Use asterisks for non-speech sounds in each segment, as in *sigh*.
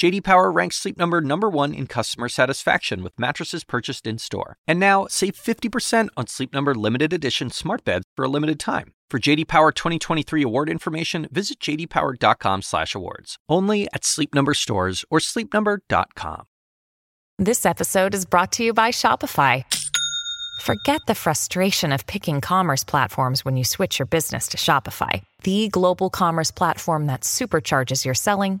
JD Power ranks Sleep Number number 1 in customer satisfaction with mattresses purchased in-store. And now, save 50% on Sleep Number limited edition smart beds for a limited time. For JD Power 2023 award information, visit jdpower.com/awards. Only at Sleep Number stores or sleepnumber.com. This episode is brought to you by Shopify. Forget the frustration of picking commerce platforms when you switch your business to Shopify, the global commerce platform that supercharges your selling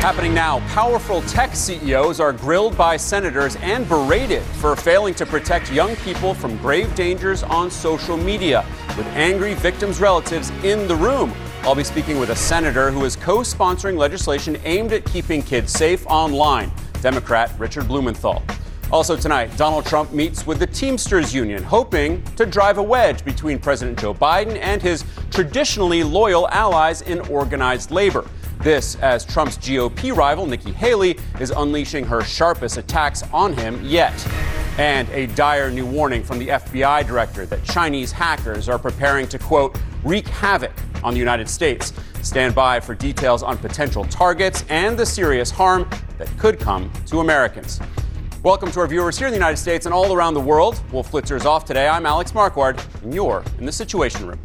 Happening now, powerful tech CEOs are grilled by senators and berated for failing to protect young people from grave dangers on social media, with angry victims' relatives in the room. I'll be speaking with a senator who is co sponsoring legislation aimed at keeping kids safe online, Democrat Richard Blumenthal. Also tonight, Donald Trump meets with the Teamsters Union, hoping to drive a wedge between President Joe Biden and his traditionally loyal allies in organized labor. This as Trump's GOP rival, Nikki Haley, is unleashing her sharpest attacks on him yet. And a dire new warning from the FBI director that Chinese hackers are preparing to, quote, wreak havoc on the United States. Stand by for details on potential targets and the serious harm that could come to Americans. Welcome to our viewers here in the United States and all around the world. Wolf Blitzer is off today. I'm Alex Marquardt, and you're in the Situation Room.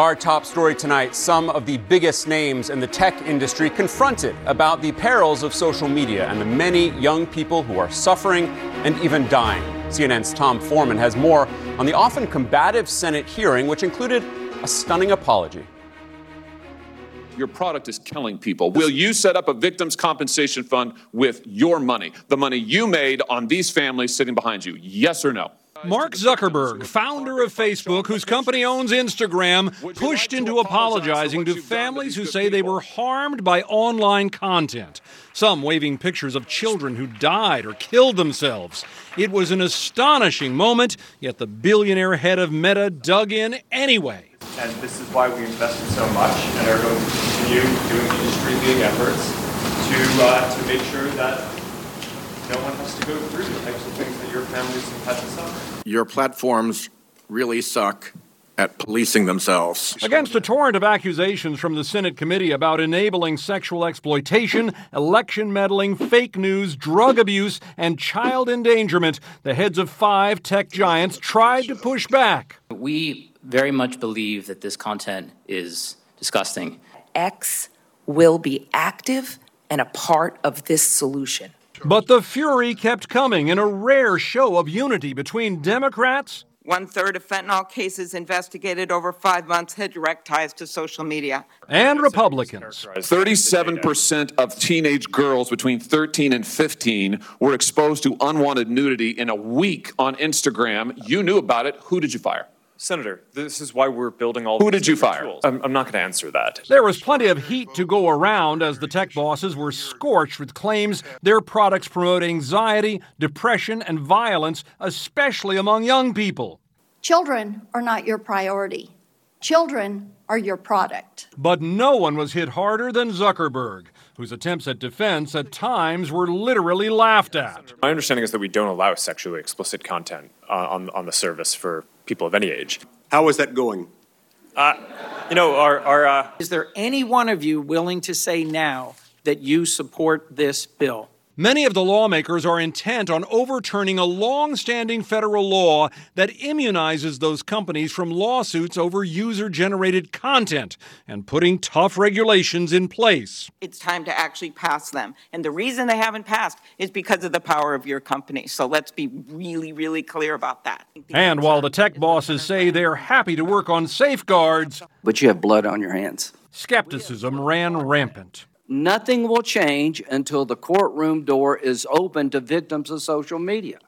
Our top story tonight some of the biggest names in the tech industry confronted about the perils of social media and the many young people who are suffering and even dying. CNN's Tom Foreman has more on the often combative Senate hearing, which included a stunning apology. Your product is killing people. Will you set up a victims compensation fund with your money, the money you made on these families sitting behind you? Yes or no? Mark Zuckerberg, founder of Facebook, whose company owns Instagram, pushed into apologizing to families who say they were harmed by online content. Some waving pictures of children who died or killed themselves. It was an astonishing moment, yet the billionaire head of Meta dug in anyway. And this is why we invested so much and are going to continue doing industry-leading efforts to, uh, to make sure that no one has to go through the types of things that your families have had to suffer. Your platforms really suck at policing themselves. Against a torrent of accusations from the Senate committee about enabling sexual exploitation, election meddling, fake news, drug abuse, and child endangerment, the heads of five tech giants tried to push back. We very much believe that this content is disgusting. X will be active and a part of this solution. But the fury kept coming in a rare show of unity between Democrats. One third of fentanyl cases investigated over five months had direct ties to social media. And Republicans. 37% of teenage girls between 13 and 15 were exposed to unwanted nudity in a week on Instagram. You knew about it. Who did you fire? Senator, this is why we're building all. These Who did you fire? Tools. I'm, I'm not going to answer that. There was plenty of heat to go around as the tech bosses were scorched with claims their products promote anxiety, depression, and violence, especially among young people. Children are not your priority. Children are your product. But no one was hit harder than Zuckerberg, whose attempts at defense at times were literally laughed at. My understanding is that we don't allow sexually explicit content uh, on, on the service for people of any age. How is that going? Uh, you know, our. our uh... Is there any one of you willing to say now that you support this bill? Many of the lawmakers are intent on overturning a long standing federal law that immunizes those companies from lawsuits over user generated content and putting tough regulations in place. It's time to actually pass them. And the reason they haven't passed is because of the power of your company. So let's be really, really clear about that. And while the tech bosses say they're happy to work on safeguards, but you have blood on your hands. Skepticism ran rampant. Nothing will change until the courtroom door is open to victims of social media.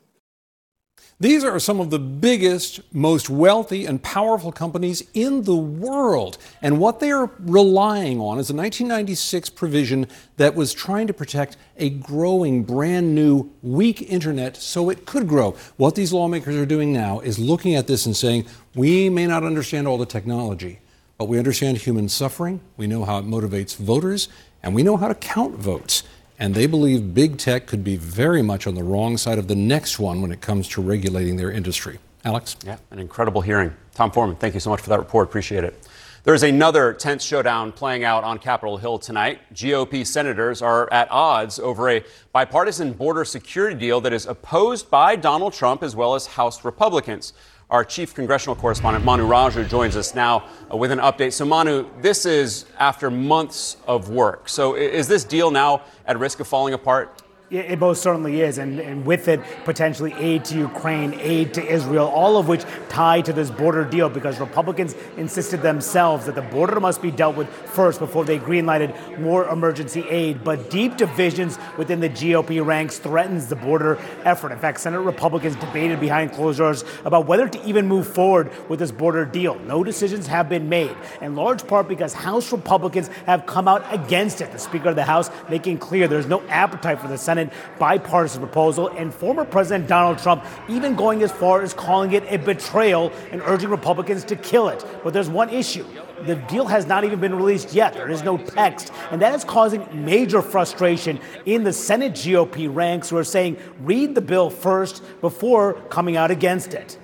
These are some of the biggest, most wealthy, and powerful companies in the world. And what they are relying on is a 1996 provision that was trying to protect a growing, brand new, weak internet so it could grow. What these lawmakers are doing now is looking at this and saying, we may not understand all the technology, but we understand human suffering, we know how it motivates voters, and we know how to count votes. And they believe big tech could be very much on the wrong side of the next one when it comes to regulating their industry. Alex? Yeah, an incredible hearing. Tom Foreman, thank you so much for that report. Appreciate it. There's another tense showdown playing out on Capitol Hill tonight. GOP senators are at odds over a bipartisan border security deal that is opposed by Donald Trump as well as House Republicans. Our chief congressional correspondent, Manu Raju, joins us now uh, with an update. So, Manu, this is after months of work. So, is this deal now at risk of falling apart? It most certainly is, and, and with it, potentially aid to Ukraine, aid to Israel, all of which tie to this border deal because Republicans insisted themselves that the border must be dealt with first before they greenlighted more emergency aid. But deep divisions within the GOP ranks threatens the border effort. In fact, Senate Republicans debated behind closed doors about whether to even move forward with this border deal. No decisions have been made, in large part because House Republicans have come out against it. The Speaker of the House making clear there's no appetite for the Senate bipartisan proposal, and former President Donald Trump even going as far as calling it a betrayal and urging Republicans to kill it. But there's one issue. The deal has not even been released yet. There is no text. And that is causing major frustration in the Senate GOP ranks who are saying, read the bill first before coming out against it.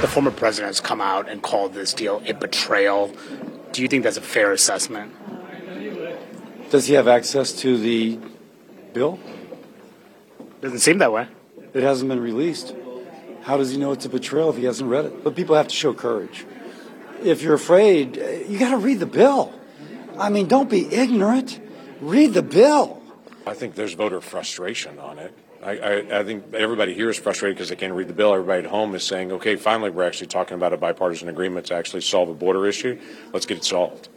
The former president has come out and called this deal a betrayal. Do you think that's a fair assessment? Does he have access to the bill? Doesn't seem that way. It hasn't been released. How does he know it's a betrayal if he hasn't read it? But people have to show courage. If you're afraid, eh, you got to read the bill. I mean, don't be ignorant. Read the bill. I think there's voter frustration on it. I, I, I think everybody here is frustrated because they can't read the bill. Everybody at home is saying, okay, finally, we're actually talking about a bipartisan agreement to actually solve a border issue. Let's get it solved.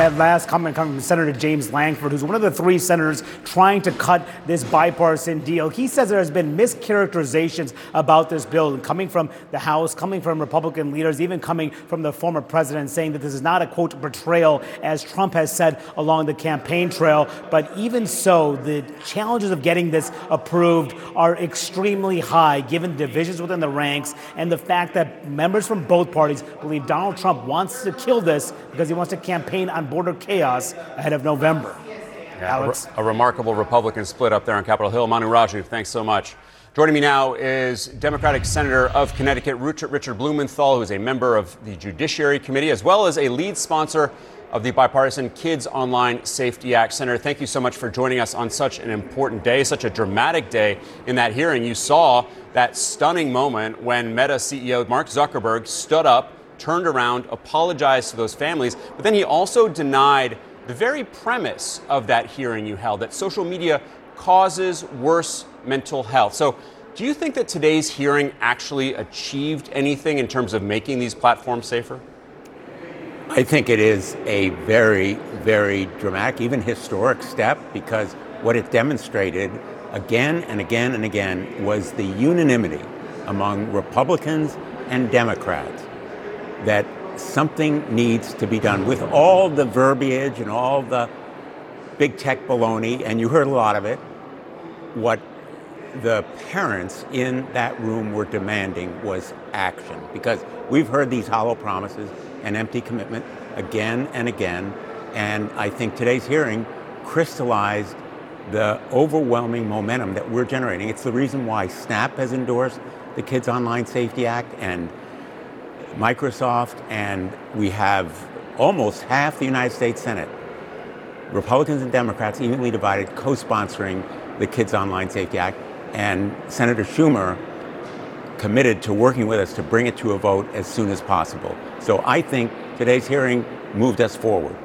That last comment coming from Senator James Lankford, who's one of the three senators trying to cut this bipartisan deal. He says there has been mischaracterizations about this bill, coming from the House, coming from Republican leaders, even coming from the former president, saying that this is not a quote betrayal, as Trump has said along the campaign trail. But even so, the challenges of getting this approved are extremely high, given divisions within the ranks and the fact that members from both parties believe Donald Trump wants to kill this because he wants to campaign on border chaos ahead of November. Yeah, Alex? A, a, remarkable Republican split up there on Capitol Hill. Manu Raju, thanks so much. Joining me now is Democratic Senator of Connecticut, Richard Blumenthal, who is a member of the Judiciary Committee, as well as a lead sponsor of the bipartisan Kids Online Safety Act. Senator, thank you so much for joining us on such an important day, such a dramatic day in that hearing. You saw that stunning moment when Meta CEO Mark Zuckerberg stood up turned around, apologized to those families, but then he also denied the very premise of that hearing you held that social media causes worse mental health. So, do you think that today's hearing actually achieved anything in terms of making these platforms safer? I think it is a very, very dramatic, even historic step because what it demonstrated again and again and again was the unanimity among Republicans and Democrats that something needs to be done with all the verbiage and all the big tech baloney, and you heard a lot of it. What the parents in that room were demanding was action because we've heard these hollow promises and empty commitment again and again. And I think today's hearing crystallized the overwhelming momentum that we're generating. It's the reason why SNAP has endorsed the Kids Online Safety Act and Microsoft, and we have almost half the United States Senate, Republicans and Democrats evenly divided, co sponsoring the Kids Online Safety Act. And Senator Schumer committed to working with us to bring it to a vote as soon as possible. So I think today's hearing moved us forward.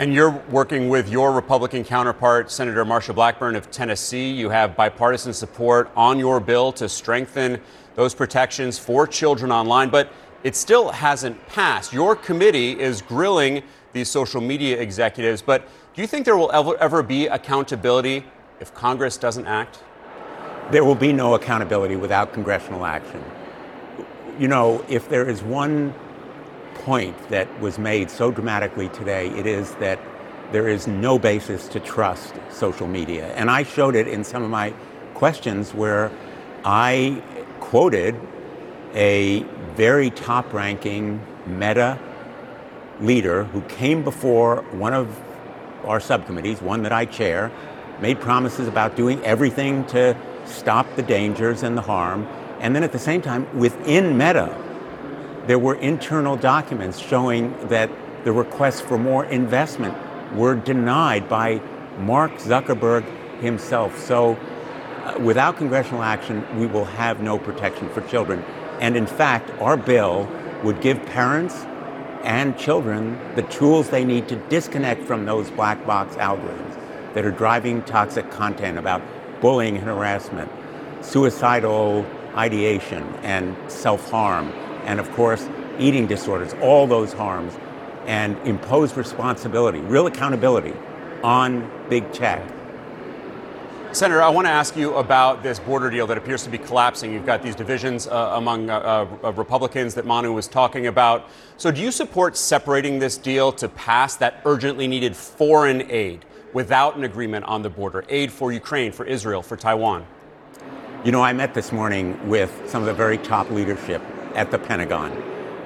And you're working with your Republican counterpart, Senator Marsha Blackburn of Tennessee. You have bipartisan support on your bill to strengthen those protections for children online, but it still hasn't passed. Your committee is grilling these social media executives. But do you think there will ever, ever be accountability if Congress doesn't act? There will be no accountability without congressional action. You know, if there is one point that was made so dramatically today, it is that there is no basis to trust social media. And I showed it in some of my questions where I quoted a very top ranking meta leader who came before one of our subcommittees, one that I chair, made promises about doing everything to stop the dangers and the harm. And then at the same time, within Meta, there were internal documents showing that the requests for more investment were denied by Mark Zuckerberg himself. So, uh, without congressional action, we will have no protection for children. And in fact, our bill would give parents and children the tools they need to disconnect from those black box algorithms that are driving toxic content about bullying and harassment, suicidal ideation and self harm, and of course, eating disorders, all those harms, and impose responsibility, real accountability on big tech. Senator, I want to ask you about this border deal that appears to be collapsing. You've got these divisions uh, among uh, uh, Republicans that Manu was talking about. So, do you support separating this deal to pass that urgently needed foreign aid without an agreement on the border? Aid for Ukraine, for Israel, for Taiwan? You know, I met this morning with some of the very top leadership at the Pentagon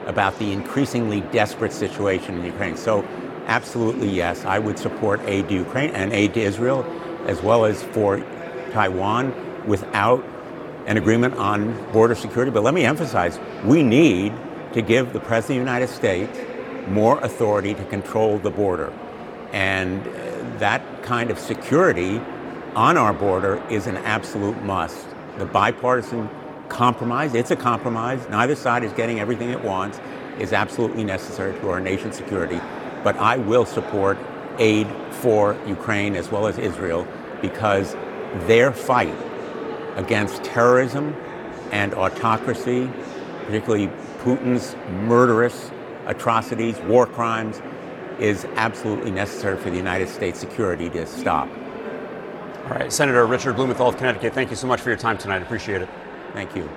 about the increasingly desperate situation in Ukraine. So, absolutely, yes, I would support aid to Ukraine and aid to Israel as well as for Taiwan without an agreement on border security. But let me emphasize we need to give the President of the United States more authority to control the border. And uh, that kind of security on our border is an absolute must. The bipartisan compromise, it's a compromise. Neither side is getting everything it wants, is absolutely necessary to our nation's security. But I will support aid for Ukraine as well as Israel because their fight against terrorism and autocracy, particularly Putin's murderous atrocities, war crimes, is absolutely necessary for the United States security to stop. All right, Senator Richard Blumenthal of Connecticut, thank you so much for your time tonight. Appreciate it. Thank you.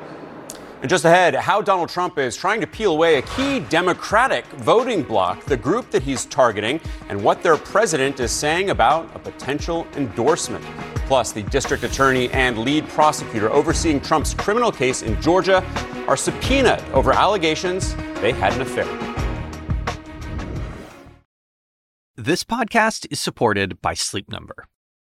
And just ahead, how Donald Trump is trying to peel away a key Democratic voting bloc, the group that he's targeting, and what their president is saying about a potential endorsement. Plus, the district attorney and lead prosecutor overseeing Trump's criminal case in Georgia are subpoenaed over allegations they had an affair. This podcast is supported by Sleep Number.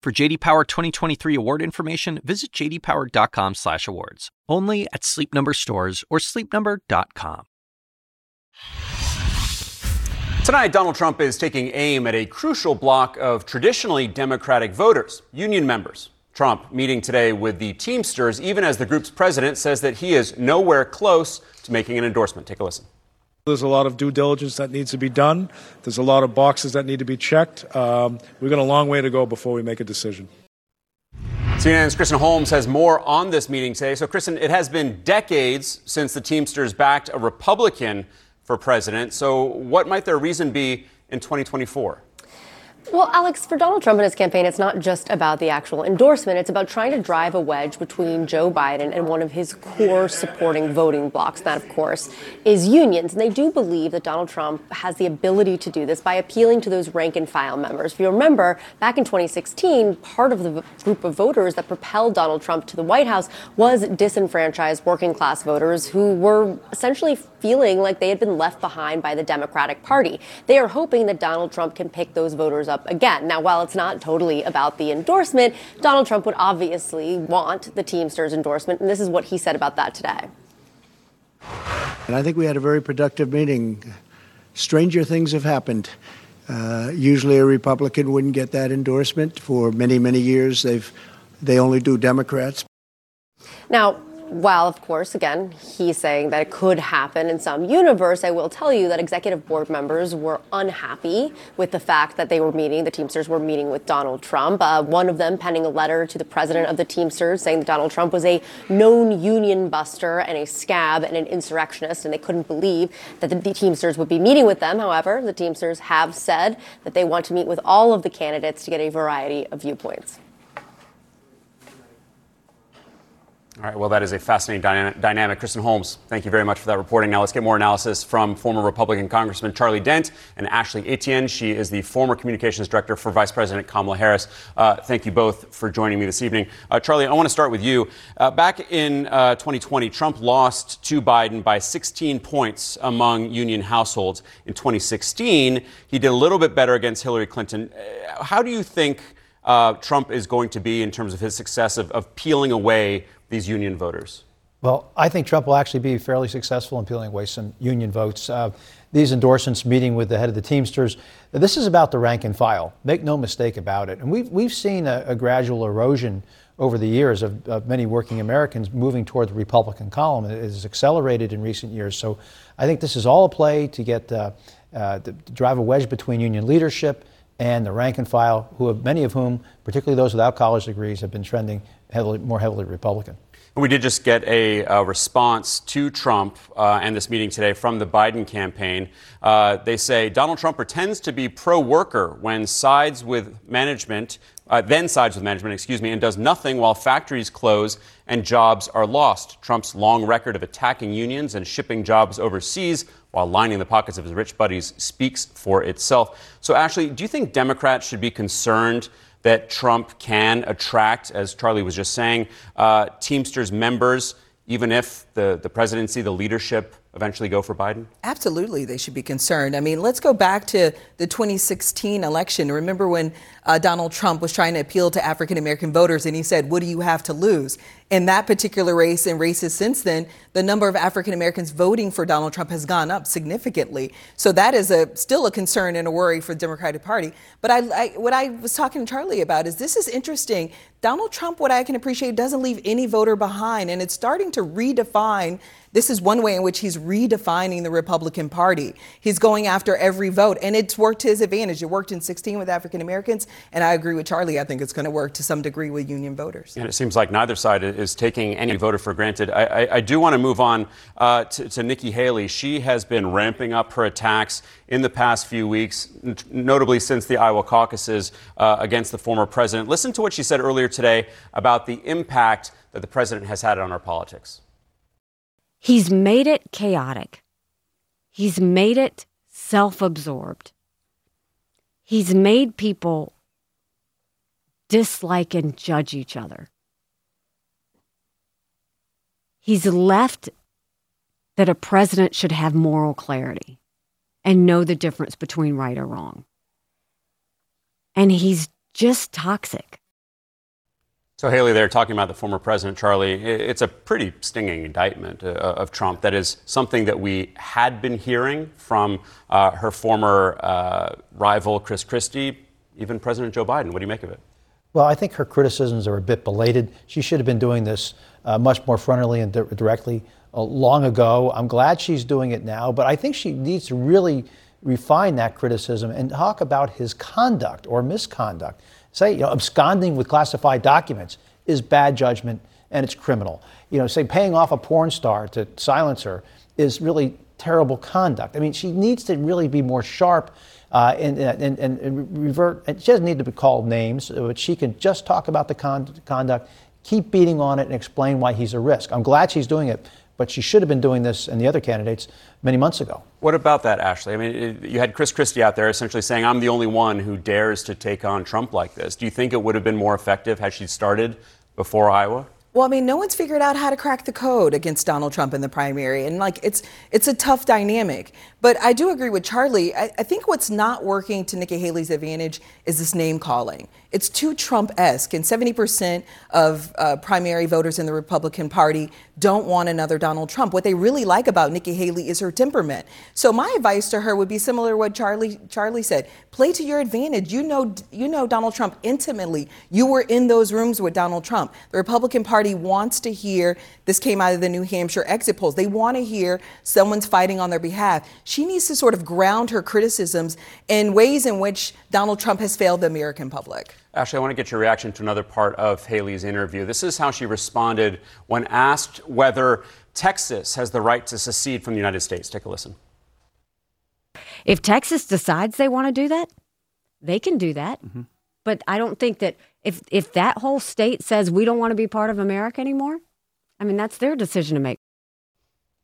For JD Power 2023 award information, visit jdpower.com/awards. Only at Sleep Number stores or sleepnumber.com. Tonight, Donald Trump is taking aim at a crucial bloc of traditionally Democratic voters, union members. Trump meeting today with the Teamsters, even as the group's president says that he is nowhere close to making an endorsement. Take a listen. There's a lot of due diligence that needs to be done. There's a lot of boxes that need to be checked. Um, we've got a long way to go before we make a decision. CNN's Kristen Holmes has more on this meeting today. So, Kristen, it has been decades since the Teamsters backed a Republican for president. So, what might their reason be in 2024? Well, Alex, for Donald Trump and his campaign, it's not just about the actual endorsement. It's about trying to drive a wedge between Joe Biden and one of his core supporting voting blocs. That, of course, is unions. And they do believe that Donald Trump has the ability to do this by appealing to those rank and file members. If you remember, back in 2016, part of the group of voters that propelled Donald Trump to the White House was disenfranchised working class voters who were essentially feeling like they had been left behind by the Democratic Party. They are hoping that Donald Trump can pick those voters up up again. Now, while it's not totally about the endorsement, Donald Trump would obviously want the Teamsters endorsement, and this is what he said about that today. And I think we had a very productive meeting. Stranger things have happened. Uh, usually, a Republican wouldn't get that endorsement. For many, many years, they've they only do Democrats. Now, while, of course, again, he's saying that it could happen in some universe, I will tell you that executive board members were unhappy with the fact that they were meeting, the Teamsters were meeting with Donald Trump. Uh, one of them penning a letter to the president of the Teamsters saying that Donald Trump was a known union buster and a scab and an insurrectionist, and they couldn't believe that the, the Teamsters would be meeting with them. However, the Teamsters have said that they want to meet with all of the candidates to get a variety of viewpoints. All right, well, that is a fascinating dyna- dynamic. Kristen Holmes, thank you very much for that reporting. Now let's get more analysis from former Republican Congressman Charlie Dent and Ashley Etienne. She is the former communications director for Vice President Kamala Harris. Uh, thank you both for joining me this evening. Uh, Charlie, I want to start with you. Uh, back in 2020, uh, Trump lost to Biden by 16 points among union households. In 2016, he did a little bit better against Hillary Clinton. Uh, how do you think uh, Trump is going to be in terms of his success of, of peeling away these union voters? Well, I think Trump will actually be fairly successful in peeling away some union votes. Uh, these endorsements, meeting with the head of the Teamsters, this is about the rank and file. Make no mistake about it. And we've, we've seen a, a gradual erosion over the years of, of, many working Americans moving toward the Republican column. It has accelerated in recent years. So I think this is all a play to get uh, uh, to drive a wedge between union leadership and the rank and file, who have, many of whom, particularly those without college degrees, have been trending heavily, more heavily Republican. We did just get a, a response to Trump uh, and this meeting today from the Biden campaign. Uh, they say Donald Trump pretends to be pro worker when sides with management, uh, then sides with management, excuse me, and does nothing while factories close and jobs are lost. Trump's long record of attacking unions and shipping jobs overseas while lining the pockets of his rich buddies speaks for itself. So, Ashley, do you think Democrats should be concerned? That Trump can attract, as Charlie was just saying, uh, Teamsters members, even if the, the presidency, the leadership eventually go for Biden? Absolutely, they should be concerned. I mean, let's go back to the 2016 election. Remember when uh, Donald Trump was trying to appeal to African American voters and he said, What do you have to lose? In that particular race and races since then, the number of African Americans voting for Donald Trump has gone up significantly. So that is a still a concern and a worry for the Democratic Party. But I, I, what I was talking to Charlie about is this is interesting. Donald Trump, what I can appreciate, doesn't leave any voter behind, and it's starting to redefine this is one way in which he's redefining the Republican Party. He's going after every vote, and it's worked to his advantage. It worked in 16 with African Americans, and I agree with Charlie. I think it's going to work to some degree with union voters. And it seems like neither side is taking any voter for granted. I, I, I do want to move on uh, to, to Nikki Haley. She has been ramping up her attacks in the past few weeks, notably since the Iowa caucuses uh, against the former president. Listen to what she said earlier today about the impact that the president has had on our politics. He's made it chaotic. He's made it self absorbed. He's made people dislike and judge each other. He's left that a president should have moral clarity and know the difference between right or wrong. And he's just toxic. So, Haley, they're talking about the former president, Charlie. It's a pretty stinging indictment uh, of Trump. That is something that we had been hearing from uh, her former uh, rival, Chris Christie, even President Joe Biden. What do you make of it? Well, I think her criticisms are a bit belated. She should have been doing this uh, much more frontally and di- directly uh, long ago. I'm glad she's doing it now, but I think she needs to really refine that criticism and talk about his conduct or misconduct say, you know, absconding with classified documents is bad judgment and it's criminal. You know, say paying off a porn star to silence her is really terrible conduct. I mean, she needs to really be more sharp uh, and, and, and, and, revert. And she doesn't need to be called names, but she can just talk about the con- conduct, keep beating on it, and explain why he's a risk. I'm glad she's doing it, but she should have been doing this and the other candidates many months ago. What about that, Ashley? I mean, you had Chris Christie out there essentially saying, I'm the only one who dares to take on Trump like this. Do you think it would have been more effective had she started before Iowa? Well, I mean, no one's figured out how to crack the code against Donald Trump in the primary, and like it's it's a tough dynamic. But I do agree with Charlie. I, I think what's not working to Nikki Haley's advantage is this name calling. It's too Trump-esque, and 70% of uh, primary voters in the Republican Party don't want another Donald Trump. What they really like about Nikki Haley is her temperament. So my advice to her would be similar to what Charlie Charlie said: play to your advantage. You know, you know Donald Trump intimately. You were in those rooms with Donald Trump. The Republican Party wants to hear. This came out of the New Hampshire exit polls. They want to hear someone's fighting on their behalf. She needs to sort of ground her criticisms in ways in which Donald Trump has failed the American public. Ashley, I want to get your reaction to another part of Haley's interview. This is how she responded when asked whether Texas has the right to secede from the United States. Take a listen. If Texas decides they want to do that, they can do that. Mm-hmm. But I don't think that if if that whole state says we don't want to be part of America anymore, I mean that's their decision to make.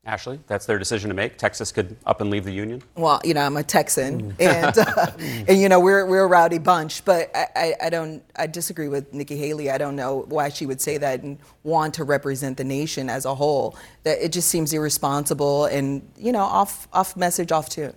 Ashley, that's their decision to make. Texas could up and leave the union. Well, you know, I'm a Texan, mm. *laughs* and uh, and you know we're we're a rowdy bunch, but I, I, I, don't I disagree with Nikki Haley. I don't know why she would say that and want to represent the nation as a whole. That it just seems irresponsible and you know off off message, off tune.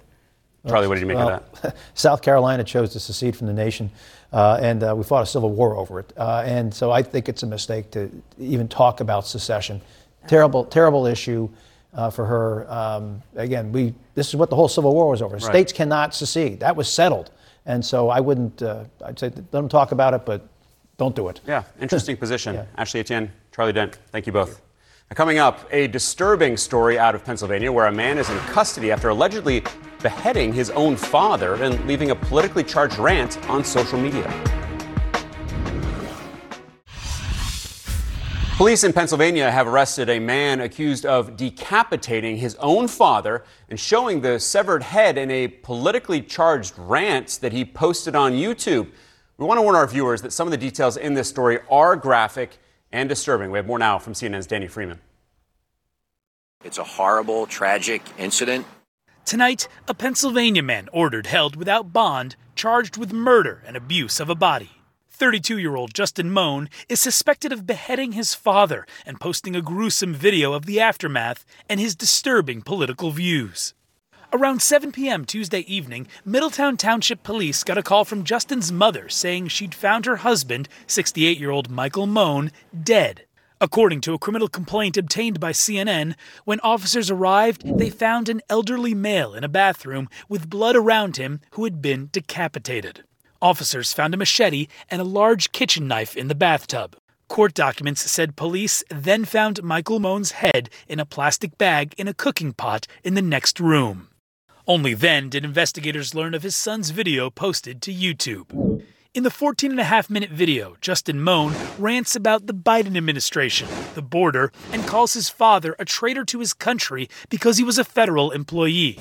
Charlie, what did you make well, of *laughs* that? South Carolina chose to secede from the nation, uh, and uh, we fought a civil war over it. Uh, and so I think it's a mistake to even talk about secession. Terrible, terrible issue uh, for her. Um, again, we this is what the whole Civil War was over. Right. States cannot secede. That was settled. And so I wouldn't. Uh, I'd say let them talk about it, but don't do it. Yeah, interesting position. *laughs* Yeah. Ashley Etienne, Charlie Dent. Thank you both. Now, coming up, a disturbing story out of Pennsylvania where a man is in custody after allegedly beheading his own father and leaving a politically charged rant on social media. Police in Pennsylvania have arrested a man accused of decapitating his own father and showing the severed head in a politically charged rant that he posted on YouTube. We want to warn our viewers that some of the details in this story are graphic and disturbing. We have more now from CNN's Danny Freeman. It's a horrible, tragic incident. Tonight, a Pennsylvania man ordered held without bond, charged with murder and abuse of a body. 32 year old Justin Mohn is suspected of beheading his father and posting a gruesome video of the aftermath and his disturbing political views. Around 7 p.m. Tuesday evening, Middletown Township Police got a call from Justin's mother saying she'd found her husband, 68 year old Michael Mohn, dead. According to a criminal complaint obtained by CNN, when officers arrived, they found an elderly male in a bathroom with blood around him who had been decapitated. Officers found a machete and a large kitchen knife in the bathtub. Court documents said police then found Michael Mohn's head in a plastic bag in a cooking pot in the next room. Only then did investigators learn of his son's video posted to YouTube. In the 14 and a half minute video, Justin Mohn rants about the Biden administration, the border, and calls his father a traitor to his country because he was a federal employee.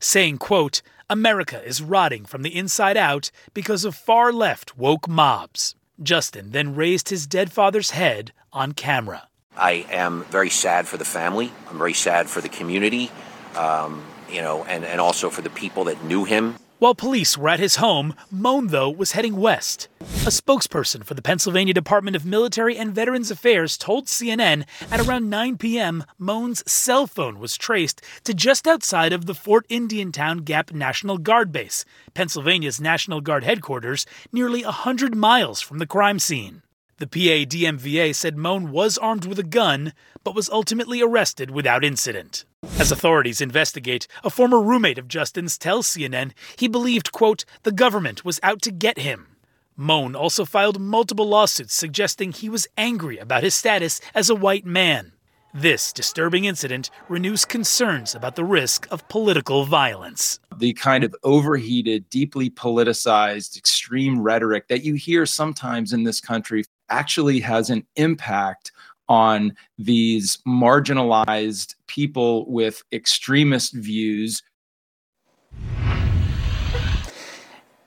Saying, quote, America is rotting from the inside out because of far left woke mobs. Justin then raised his dead father's head on camera. I am very sad for the family. I'm very sad for the community, um, you know, and, and also for the people that knew him. While police were at his home, Mohn, though, was heading west. A spokesperson for the Pennsylvania Department of Military and Veterans Affairs told CNN at around 9 p.m. Mohn's cell phone was traced to just outside of the Fort Indiantown Gap National Guard Base, Pennsylvania's National Guard headquarters, nearly 100 miles from the crime scene. The PA DMVA said Mohn was armed with a gun, but was ultimately arrested without incident. As authorities investigate, a former roommate of Justin's tells CNN he believed, quote, the government was out to get him. Mohn also filed multiple lawsuits suggesting he was angry about his status as a white man. This disturbing incident renews concerns about the risk of political violence. The kind of overheated, deeply politicized, extreme rhetoric that you hear sometimes in this country actually has an impact on these marginalized people with extremist views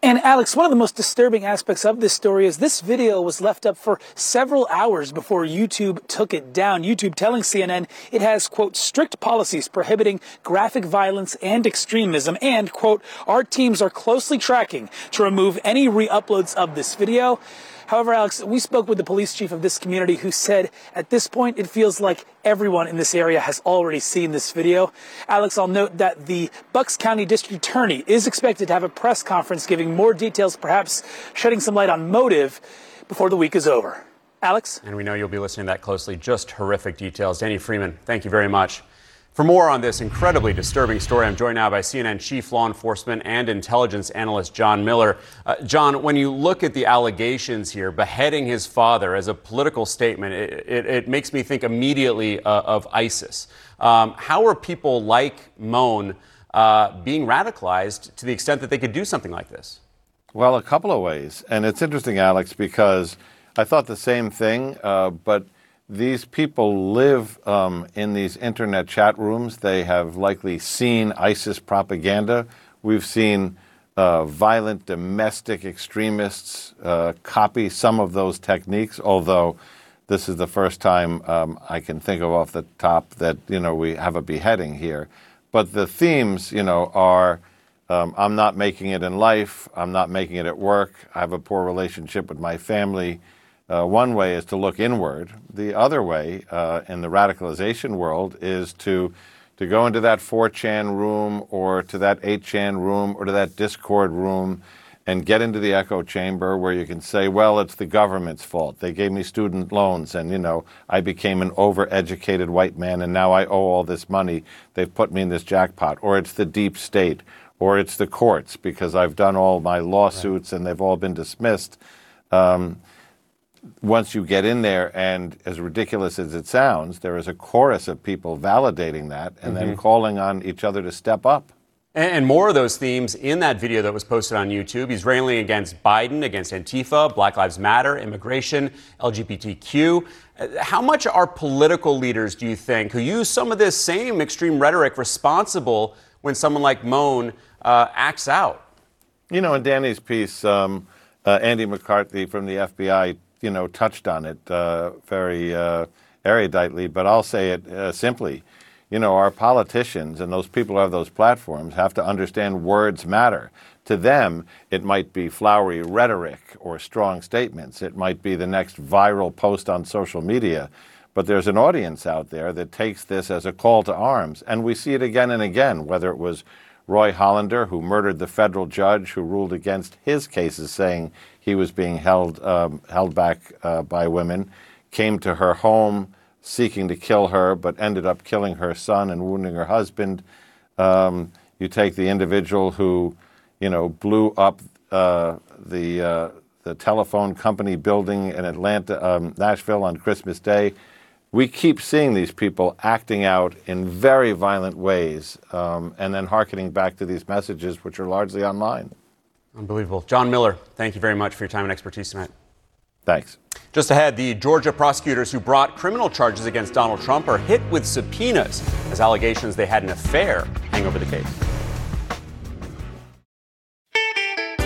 And Alex, one of the most disturbing aspects of this story is this video was left up for several hours before YouTube took it down. YouTube telling CNN it has, quote, strict policies prohibiting graphic violence and extremism, and, quote, our teams are closely tracking to remove any re uploads of this video. However, Alex, we spoke with the police chief of this community who said at this point it feels like everyone in this area has already seen this video. Alex, I'll note that the Bucks County District Attorney is expected to have a press conference giving more details, perhaps shedding some light on motive before the week is over. Alex? And we know you'll be listening to that closely. Just horrific details. Danny Freeman, thank you very much. For more on this incredibly disturbing story, I'm joined now by CNN Chief Law Enforcement and Intelligence Analyst John Miller. Uh, John, when you look at the allegations here, beheading his father as a political statement, it, it, it makes me think immediately uh, of ISIS. Um, how are people like Mohn uh, being radicalized to the extent that they could do something like this? Well, a couple of ways. And it's interesting, Alex, because I thought the same thing, uh, but these people live um, in these internet chat rooms. They have likely seen ISIS propaganda. We've seen uh, violent domestic extremists uh, copy some of those techniques, although this is the first time um, I can think of off the top that you know we have a beheading here. But the themes, you know, are um, I'm not making it in life. I'm not making it at work. I have a poor relationship with my family. Uh, one way is to look inward. The other way, uh, in the radicalization world, is to to go into that 4chan room or to that 8chan room or to that Discord room and get into the echo chamber where you can say, well, it's the government's fault. They gave me student loans and, you know, I became an overeducated white man and now I owe all this money. They've put me in this jackpot. Or it's the deep state. Or it's the courts because I've done all my lawsuits right. and they've all been dismissed. Um, once you get in there, and as ridiculous as it sounds, there is a chorus of people validating that and mm-hmm. then calling on each other to step up. And more of those themes in that video that was posted on YouTube. He's railing against Biden, against Antifa, Black Lives Matter, immigration, LGBTQ. Uh, how much are political leaders, do you think, who use some of this same extreme rhetoric responsible when someone like Mohn uh, acts out? You know, in Danny's piece, um, uh, Andy McCarthy from the FBI you know, touched on it uh, very uh, eruditely, but I'll say it uh, simply. You know, our politicians and those people who have those platforms have to understand words matter. To them, it might be flowery rhetoric or strong statements. It might be the next viral post on social media. But there's an audience out there that takes this as a call to arms. And we see it again and again, whether it was Roy Hollander, who murdered the federal judge who ruled against his cases, saying he was being held um, held back uh, by women, came to her home seeking to kill her, but ended up killing her son and wounding her husband. Um, you take the individual who, you know, blew up uh, the uh, the telephone company building in Atlanta, um, Nashville on Christmas Day. We keep seeing these people acting out in very violent ways, um, and then harkening back to these messages, which are largely online. Unbelievable. John Miller, thank you very much for your time and expertise tonight. Thanks. Just ahead, the Georgia prosecutors who brought criminal charges against Donald Trump are hit with subpoenas as allegations they had an affair hang over the case.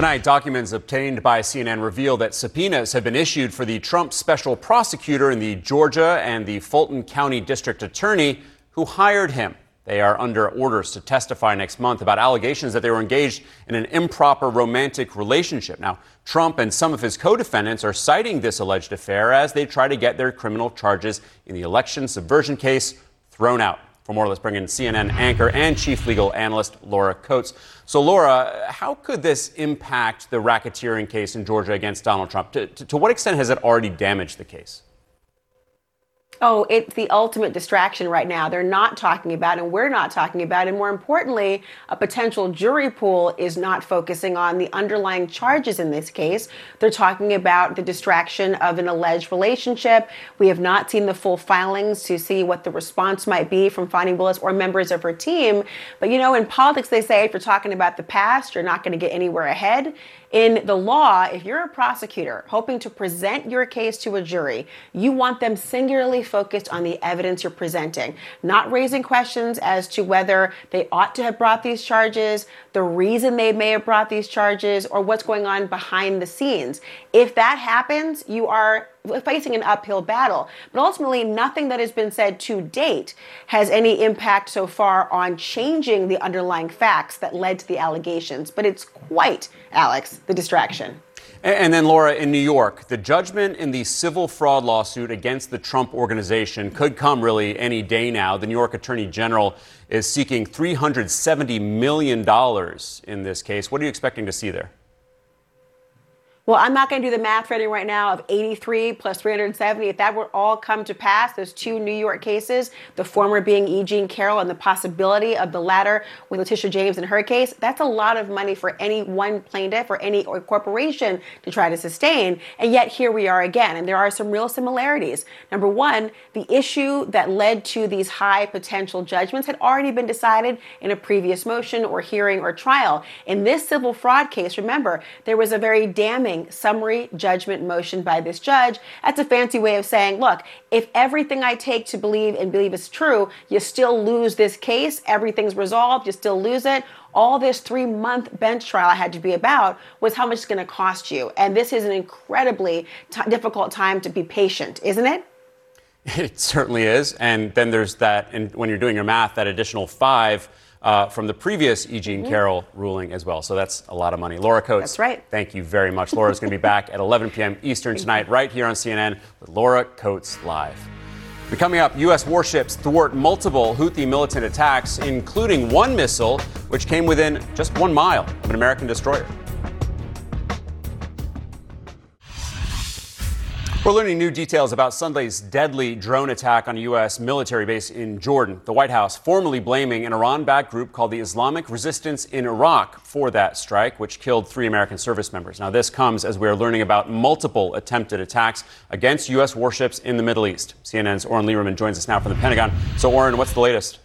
Tonight, documents obtained by CNN reveal that subpoenas have been issued for the Trump special prosecutor in the Georgia and the Fulton County District Attorney who hired him. They are under orders to testify next month about allegations that they were engaged in an improper romantic relationship. Now, Trump and some of his co defendants are citing this alleged affair as they try to get their criminal charges in the election subversion case thrown out. For more, let's bring in CNN anchor and chief legal analyst Laura Coates. So, Laura, how could this impact the racketeering case in Georgia against Donald Trump? To, to, to what extent has it already damaged the case? Oh, it's the ultimate distraction right now. They're not talking about, and we're not talking about, and more importantly, a potential jury pool is not focusing on the underlying charges in this case. They're talking about the distraction of an alleged relationship. We have not seen the full filings to see what the response might be from Fani Willis or members of her team. But you know, in politics, they say if you're talking about the past, you're not going to get anywhere ahead. In the law, if you're a prosecutor hoping to present your case to a jury, you want them singularly focused on the evidence you're presenting, not raising questions as to whether they ought to have brought these charges, the reason they may have brought these charges, or what's going on behind the scenes. If that happens, you are facing an uphill battle. But ultimately, nothing that has been said to date has any impact so far on changing the underlying facts that led to the allegations. But it's quite, Alex, the distraction. And then, Laura, in New York, the judgment in the civil fraud lawsuit against the Trump organization could come really any day now. The New York Attorney General is seeking $370 million in this case. What are you expecting to see there? Well, I'm not going to do the math you right now of 83 plus 370. If that were all come to pass, those two New York cases, the former being E. Jean Carroll and the possibility of the latter with Letitia James in her case, that's a lot of money for any one plaintiff or any or corporation to try to sustain. And yet here we are again. And there are some real similarities. Number one, the issue that led to these high potential judgments had already been decided in a previous motion or hearing or trial. In this civil fraud case, remember, there was a very damning summary judgment motion by this judge. That's a fancy way of saying, look, if everything I take to believe and believe is true, you still lose this case, everything's resolved, you still lose it. All this three month bench trial I had to be about was how much it's going to cost you. And this is an incredibly t- difficult time to be patient, isn't it? *laughs* It certainly is. And then there's that, and when you're doing your math, that additional five uh, from the previous E. Jean mm-hmm. Carroll ruling as well. So that's a lot of money. Laura Coates. That's right. Thank you very much. Laura's going to be *laughs* back at 11 p.m. Eastern tonight, right here on CNN with Laura Coates Live. Coming up, U.S. warships thwart multiple Houthi militant attacks, including one missile which came within just one mile of an American destroyer. We're learning new details about Sunday's deadly drone attack on a U.S. military base in Jordan. The White House formally blaming an Iran backed group called the Islamic Resistance in Iraq for that strike, which killed three American service members. Now, this comes as we are learning about multiple attempted attacks against U.S. warships in the Middle East. CNN's Oren Liebermann joins us now from the Pentagon. So, Oren, what's the latest?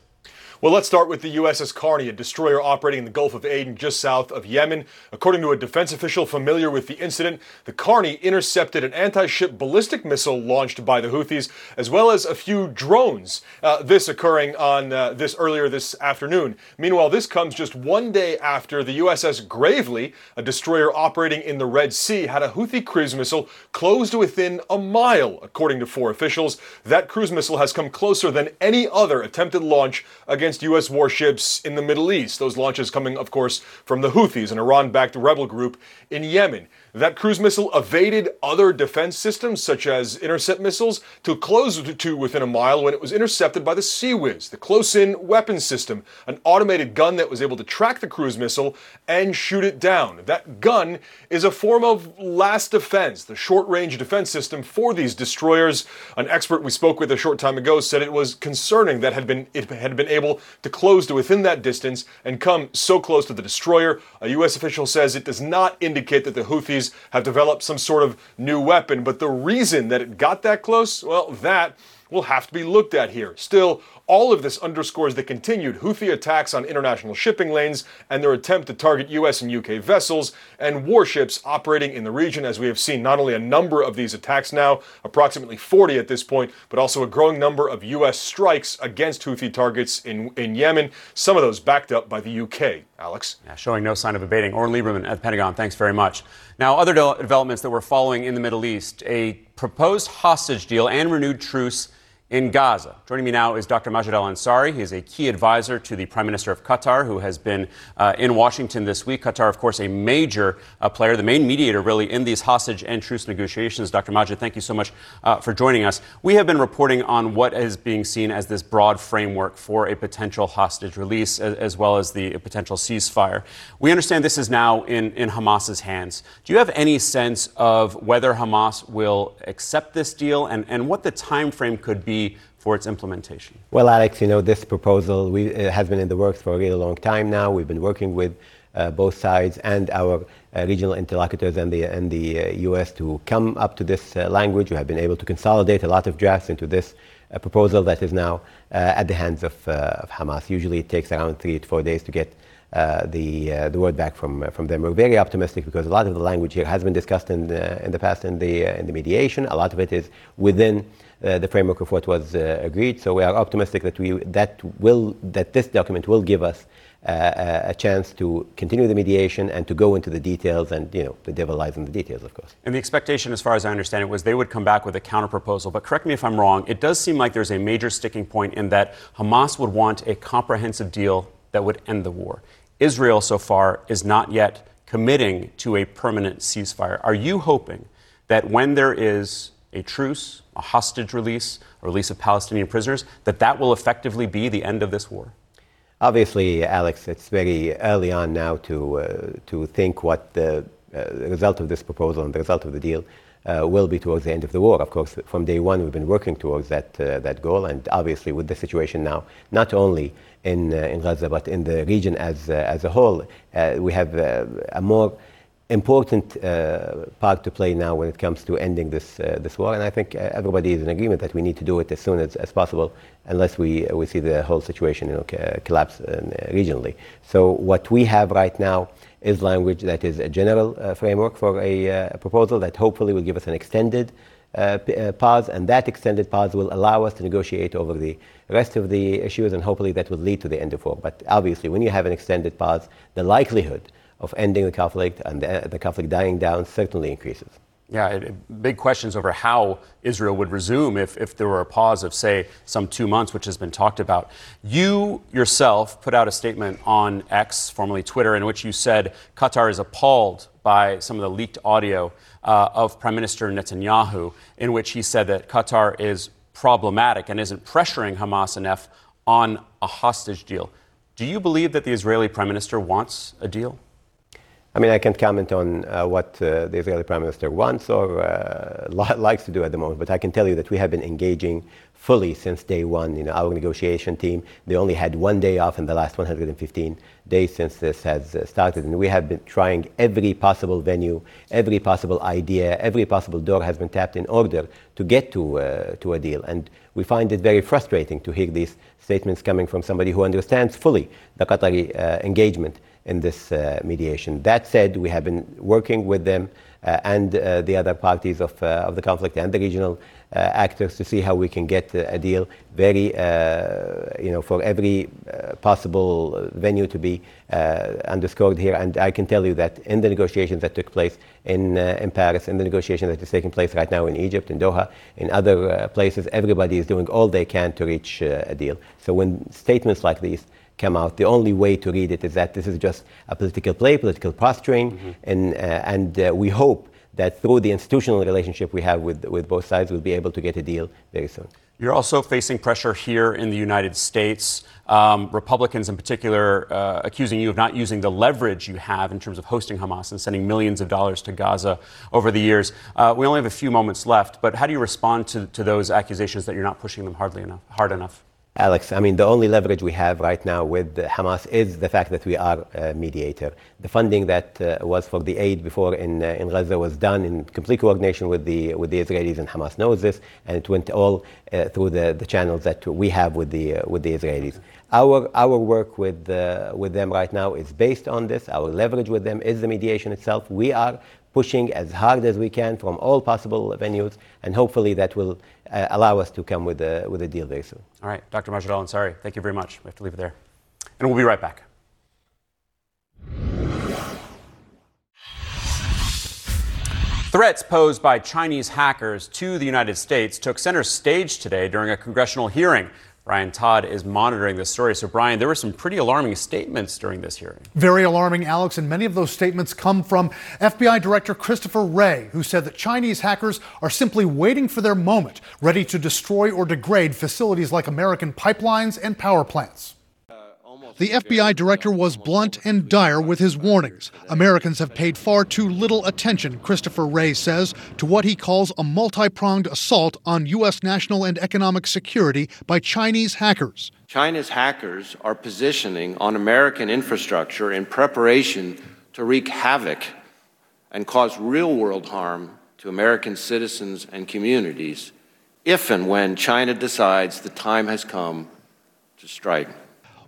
Well, let's start with the USS Carney, a destroyer operating in the Gulf of Aden just south of Yemen. According to a defense official familiar with the incident, the Carney intercepted an anti ship ballistic missile launched by the Houthis, as well as a few drones. Uh, this occurring on uh, this earlier this afternoon. Meanwhile, this comes just one day after the USS Gravely, a destroyer operating in the Red Sea, had a Houthi cruise missile closed within a mile, according to four officials. That cruise missile has come closer than any other attempted launch against against U.S. warships in the Middle East. Those launches coming, of course, from the Houthis, an Iran backed rebel group in Yemen. That cruise missile evaded other defense systems, such as intercept missiles, to close to within a mile when it was intercepted by the CIWS, the close in weapons system, an automated gun that was able to track the cruise missile and shoot it down. That gun is a form of last defense, the short range defense system for these destroyers. An expert we spoke with a short time ago said it was concerning that had been, it had been able to close to within that distance and come so close to the destroyer. A U.S. official says it does not indicate that the Houthis have developed some sort of new weapon. But the reason that it got that close, well, that will have to be looked at here. Still, all of this underscores the continued Houthi attacks on international shipping lanes and their attempt to target US and UK vessels and warships operating in the region, as we have seen not only a number of these attacks now, approximately 40 at this point, but also a growing number of US strikes against Houthi targets in, in Yemen, some of those backed up by the UK. Alex? Yeah, showing no sign of abating. Oren Liebermann at the Pentagon, thanks very much. Now, other de- developments that we're following in the Middle East a proposed hostage deal and renewed truce in Gaza. Joining me now is Dr. Majed Al Ansari. He is a key advisor to the Prime Minister of Qatar, who has been uh, in Washington this week. Qatar, of course, a major uh, player, the main mediator, really, in these hostage and truce negotiations. Dr. Majed, thank you so much uh, for joining us. We have been reporting on what is being seen as this broad framework for a potential hostage release, as, as well as the potential ceasefire. We understand this is now in, in Hamas's hands. Do you have any sense of whether Hamas will accept this deal and, and what the time frame could be? Be for its implementation? Well, Alex, you know, this proposal we, uh, has been in the works for a really long time now. We've been working with uh, both sides and our uh, regional interlocutors and the, and the US uh, to come up to this uh, language. We have been able to consolidate a lot of drafts into this proposal that is now at the hands of, of, Hamas. Usually it takes around three to four days to get uh, the uh, the word back from from them. We're very optimistic because a lot of the language here has been discussed in the, in the past in the in the mediation. A lot of it is within uh, the framework of what was uh, agreed. So we are optimistic that we that will that this document will give us uh, a chance to continue the mediation and to go into the details. And you know, the devil lies in the details, of course. And the expectation, as far as I understand it, was they would come back with a counterproposal. But correct me if I'm wrong. It does seem like there's a major sticking point in that Hamas would want a comprehensive deal that would end the war. Israel, so far, is not yet committing to a permanent ceasefire. Are you hoping that when there is a truce, a hostage release, a release of Palestinian prisoners, that that will effectively be the end of this war? Obviously, Alex, it's very early on now to, uh, to think what the, uh, result of this proposal and the result of the deal uh, will be towards the end of the war. Of course, from day one, we've been working towards that, uh, that goal. And obviously, with the situation now, not only in, uh, in Gaza, but in the region as, uh, as a whole, we have a more important uh, part to play now when it comes to ending this uh, this war. And I think uh, everybody is in agreement that we need to do it as soon as, as possible, unless we we see the whole situation you know, collapse regionally. So what we have right now is language that is a general framework for a, a, proposal that hopefully will give us an extended. Uh, uh, pause, and that extended pause will allow us to negotiate over the rest of the issues, and hopefully that will lead to the end of war. But obviously, when you have an extended pause, the likelihood of ending the conflict and the, the conflict dying down certainly increases. Yeah, it, big questions over how Israel would resume if, if there were a pause of, say, some two months, which has been talked about. You yourself put out a statement on X, formerly Twitter, in which you said Qatar is appalled by some of the leaked audio uh, of Prime Minister Netanyahu, in which he said that Qatar is problematic and isn't pressuring Hamas and enough on a hostage deal. Do you believe that the Israeli Prime Minister wants a deal? I mean, I can't comment on uh, what uh, the Israeli Prime Minister wants or uh, *laughs* li- likes to do at the moment, but I can tell you that we have been engaging fully since day one. You know, our negotiation team, they only had one day off in the last 115 days since this has uh, started, and we have been trying every possible venue, every possible idea, every possible door has been tapped in order to get to, uh, to a deal. And we find it very frustrating to hear these statements coming from somebody who understands fully the Qatari uh, engagement in this uh, mediation. That said, we have been working with them uh, and uh, the other parties of, uh, of the conflict and the regional uh, actors to see how we can get uh, a deal very, you know, for every possible venue to be underscored here. And I can tell you that in the negotiations that took place in, in Paris, in the negotiation that is taking place right now in Egypt, in Doha, in other places, everybody is doing all they can to reach a deal. So when statements like these come out. The only way to read it is that this is just a political play, political posturing, mm-hmm. and, uh, and uh, we hope that through the institutional relationship we have with, with both sides, we'll be able to get a deal very soon. You're also facing pressure here in the United States. Um, Republicans, in particular, uh, accusing you of not using the leverage you have in terms of hosting Hamas and sending millions of dollars to Gaza over the years. Uh, we only have a few moments left, but how do you respond to, to those accusations that you're not pushing them hardly enough, hard enough? Alex, I mean, the only leverage we have right now with Hamas is the fact that we are a mediator. The funding that uh, was for the aid before in, uh, in Gaza was done in complete coordination with the, with the Israelis, and Hamas knows this, and it went all uh, through the, the channels that we have with the, uh, with the Israelis. Our, our work with, uh, with them right now is based on this. Our leverage with them is the mediation itself. We are pushing as hard as we can from all possible venues, and hopefully that will Uh, allow us to come with a, with a deal very soon. All right, Dr. Majed Al-Ansari, thank you very much. We have to leave it there. And we'll be right back. Threats posed by Chinese hackers to the United States took center stage today during a congressional hearing. Brian Todd is monitoring this story. So, Brian, there were some pretty alarming statements during this hearing. Very alarming, Alex. And many of those statements come from FBI Director Christopher Wray, who said that Chinese hackers are simply waiting for their moment, ready to destroy or degrade facilities like American pipelines and power plants. The FBI director was blunt and dire with his warnings. Americans have paid far too little attention, Christopher Wray says, to what he calls a multi pronged assault on U.S. national and economic security by Chinese hackers. China's hackers are positioning on American infrastructure in preparation to wreak havoc and cause real world harm to American citizens and communities if and when China decides the time has come to strike.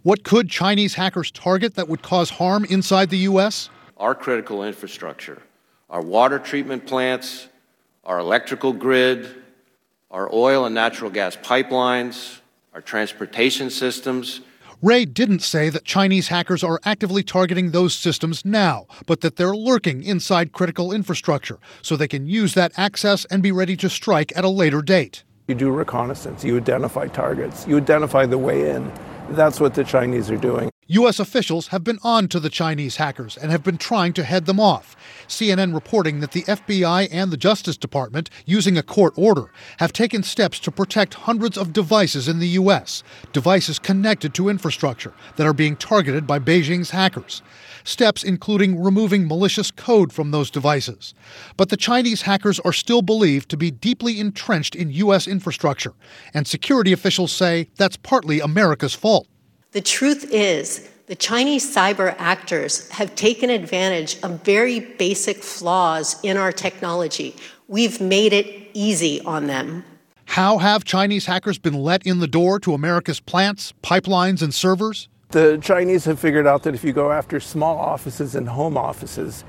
What could Chinese hackers target that would cause harm inside the U.S.? Our critical infrastructure, our water treatment plants, our electrical grid, our oil and natural gas pipelines, our transportation systems. Wray didn't say that Chinese hackers are actively targeting those systems now, but that they're lurking inside critical infrastructure so they can use that access and be ready to strike at a later date. You do reconnaissance, you identify targets, you identify the way in. That's what the Chinese are doing. U.S. officials have been on to the Chinese hackers and have been trying to head them off. CNN reporting that the FBI and the Justice Department, using a court order, have taken steps to protect hundreds of devices in the U.S., devices connected to infrastructure that are being targeted by Beijing's hackers. Steps including removing malicious code from those devices. But the Chinese hackers are still believed to be deeply entrenched in U.S. infrastructure, and security officials say that's partly America's fault. The truth is, the Chinese cyber actors have taken advantage of very basic flaws in our technology. We've made it easy on them. How have Chinese hackers been let in the door to America's plants, pipelines, and servers? The Chinese have figured out that if you go after small offices and home offices,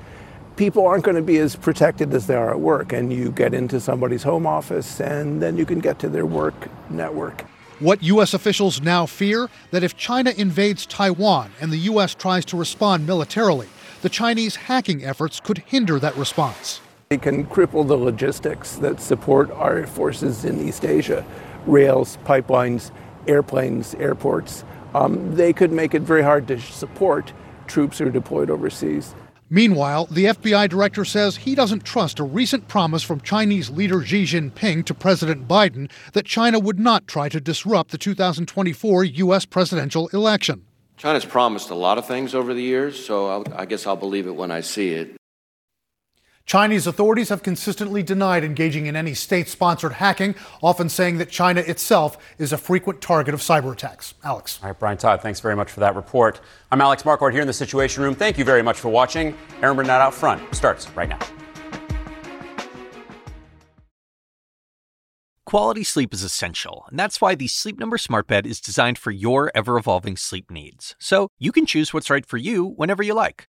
people aren't going to be as protected as they are at work. And you get into somebody's home office, and then you can get to their work network. What U.S. officials now fear that if China invades Taiwan and the U.S. tries to respond militarily, the Chinese hacking efforts could hinder that response. It can cripple the logistics that support our forces in East Asia rails, pipelines, airplanes, airports. Um, they could make it very hard to support troops who are deployed overseas. Meanwhile, the FBI director says he doesn't trust a recent promise from Chinese leader Xi Jinping to President Biden that China would not try to disrupt the 2024 U.S. presidential election. China's promised a lot of things over the years, so I guess I'll believe it when I see it. Chinese authorities have consistently denied engaging in any state sponsored hacking, often saying that China itself is a frequent target of cyber attacks. Alex. All right, Brian Todd, thanks very much for that report. I'm Alex Marquardt here in the Situation Room. Thank you very much for watching. Erin Burnett out front starts right now. Quality sleep is essential, and that's why the Sleep Number Smart Bed is designed for your ever evolving sleep needs. So you can choose what's right for you whenever you like.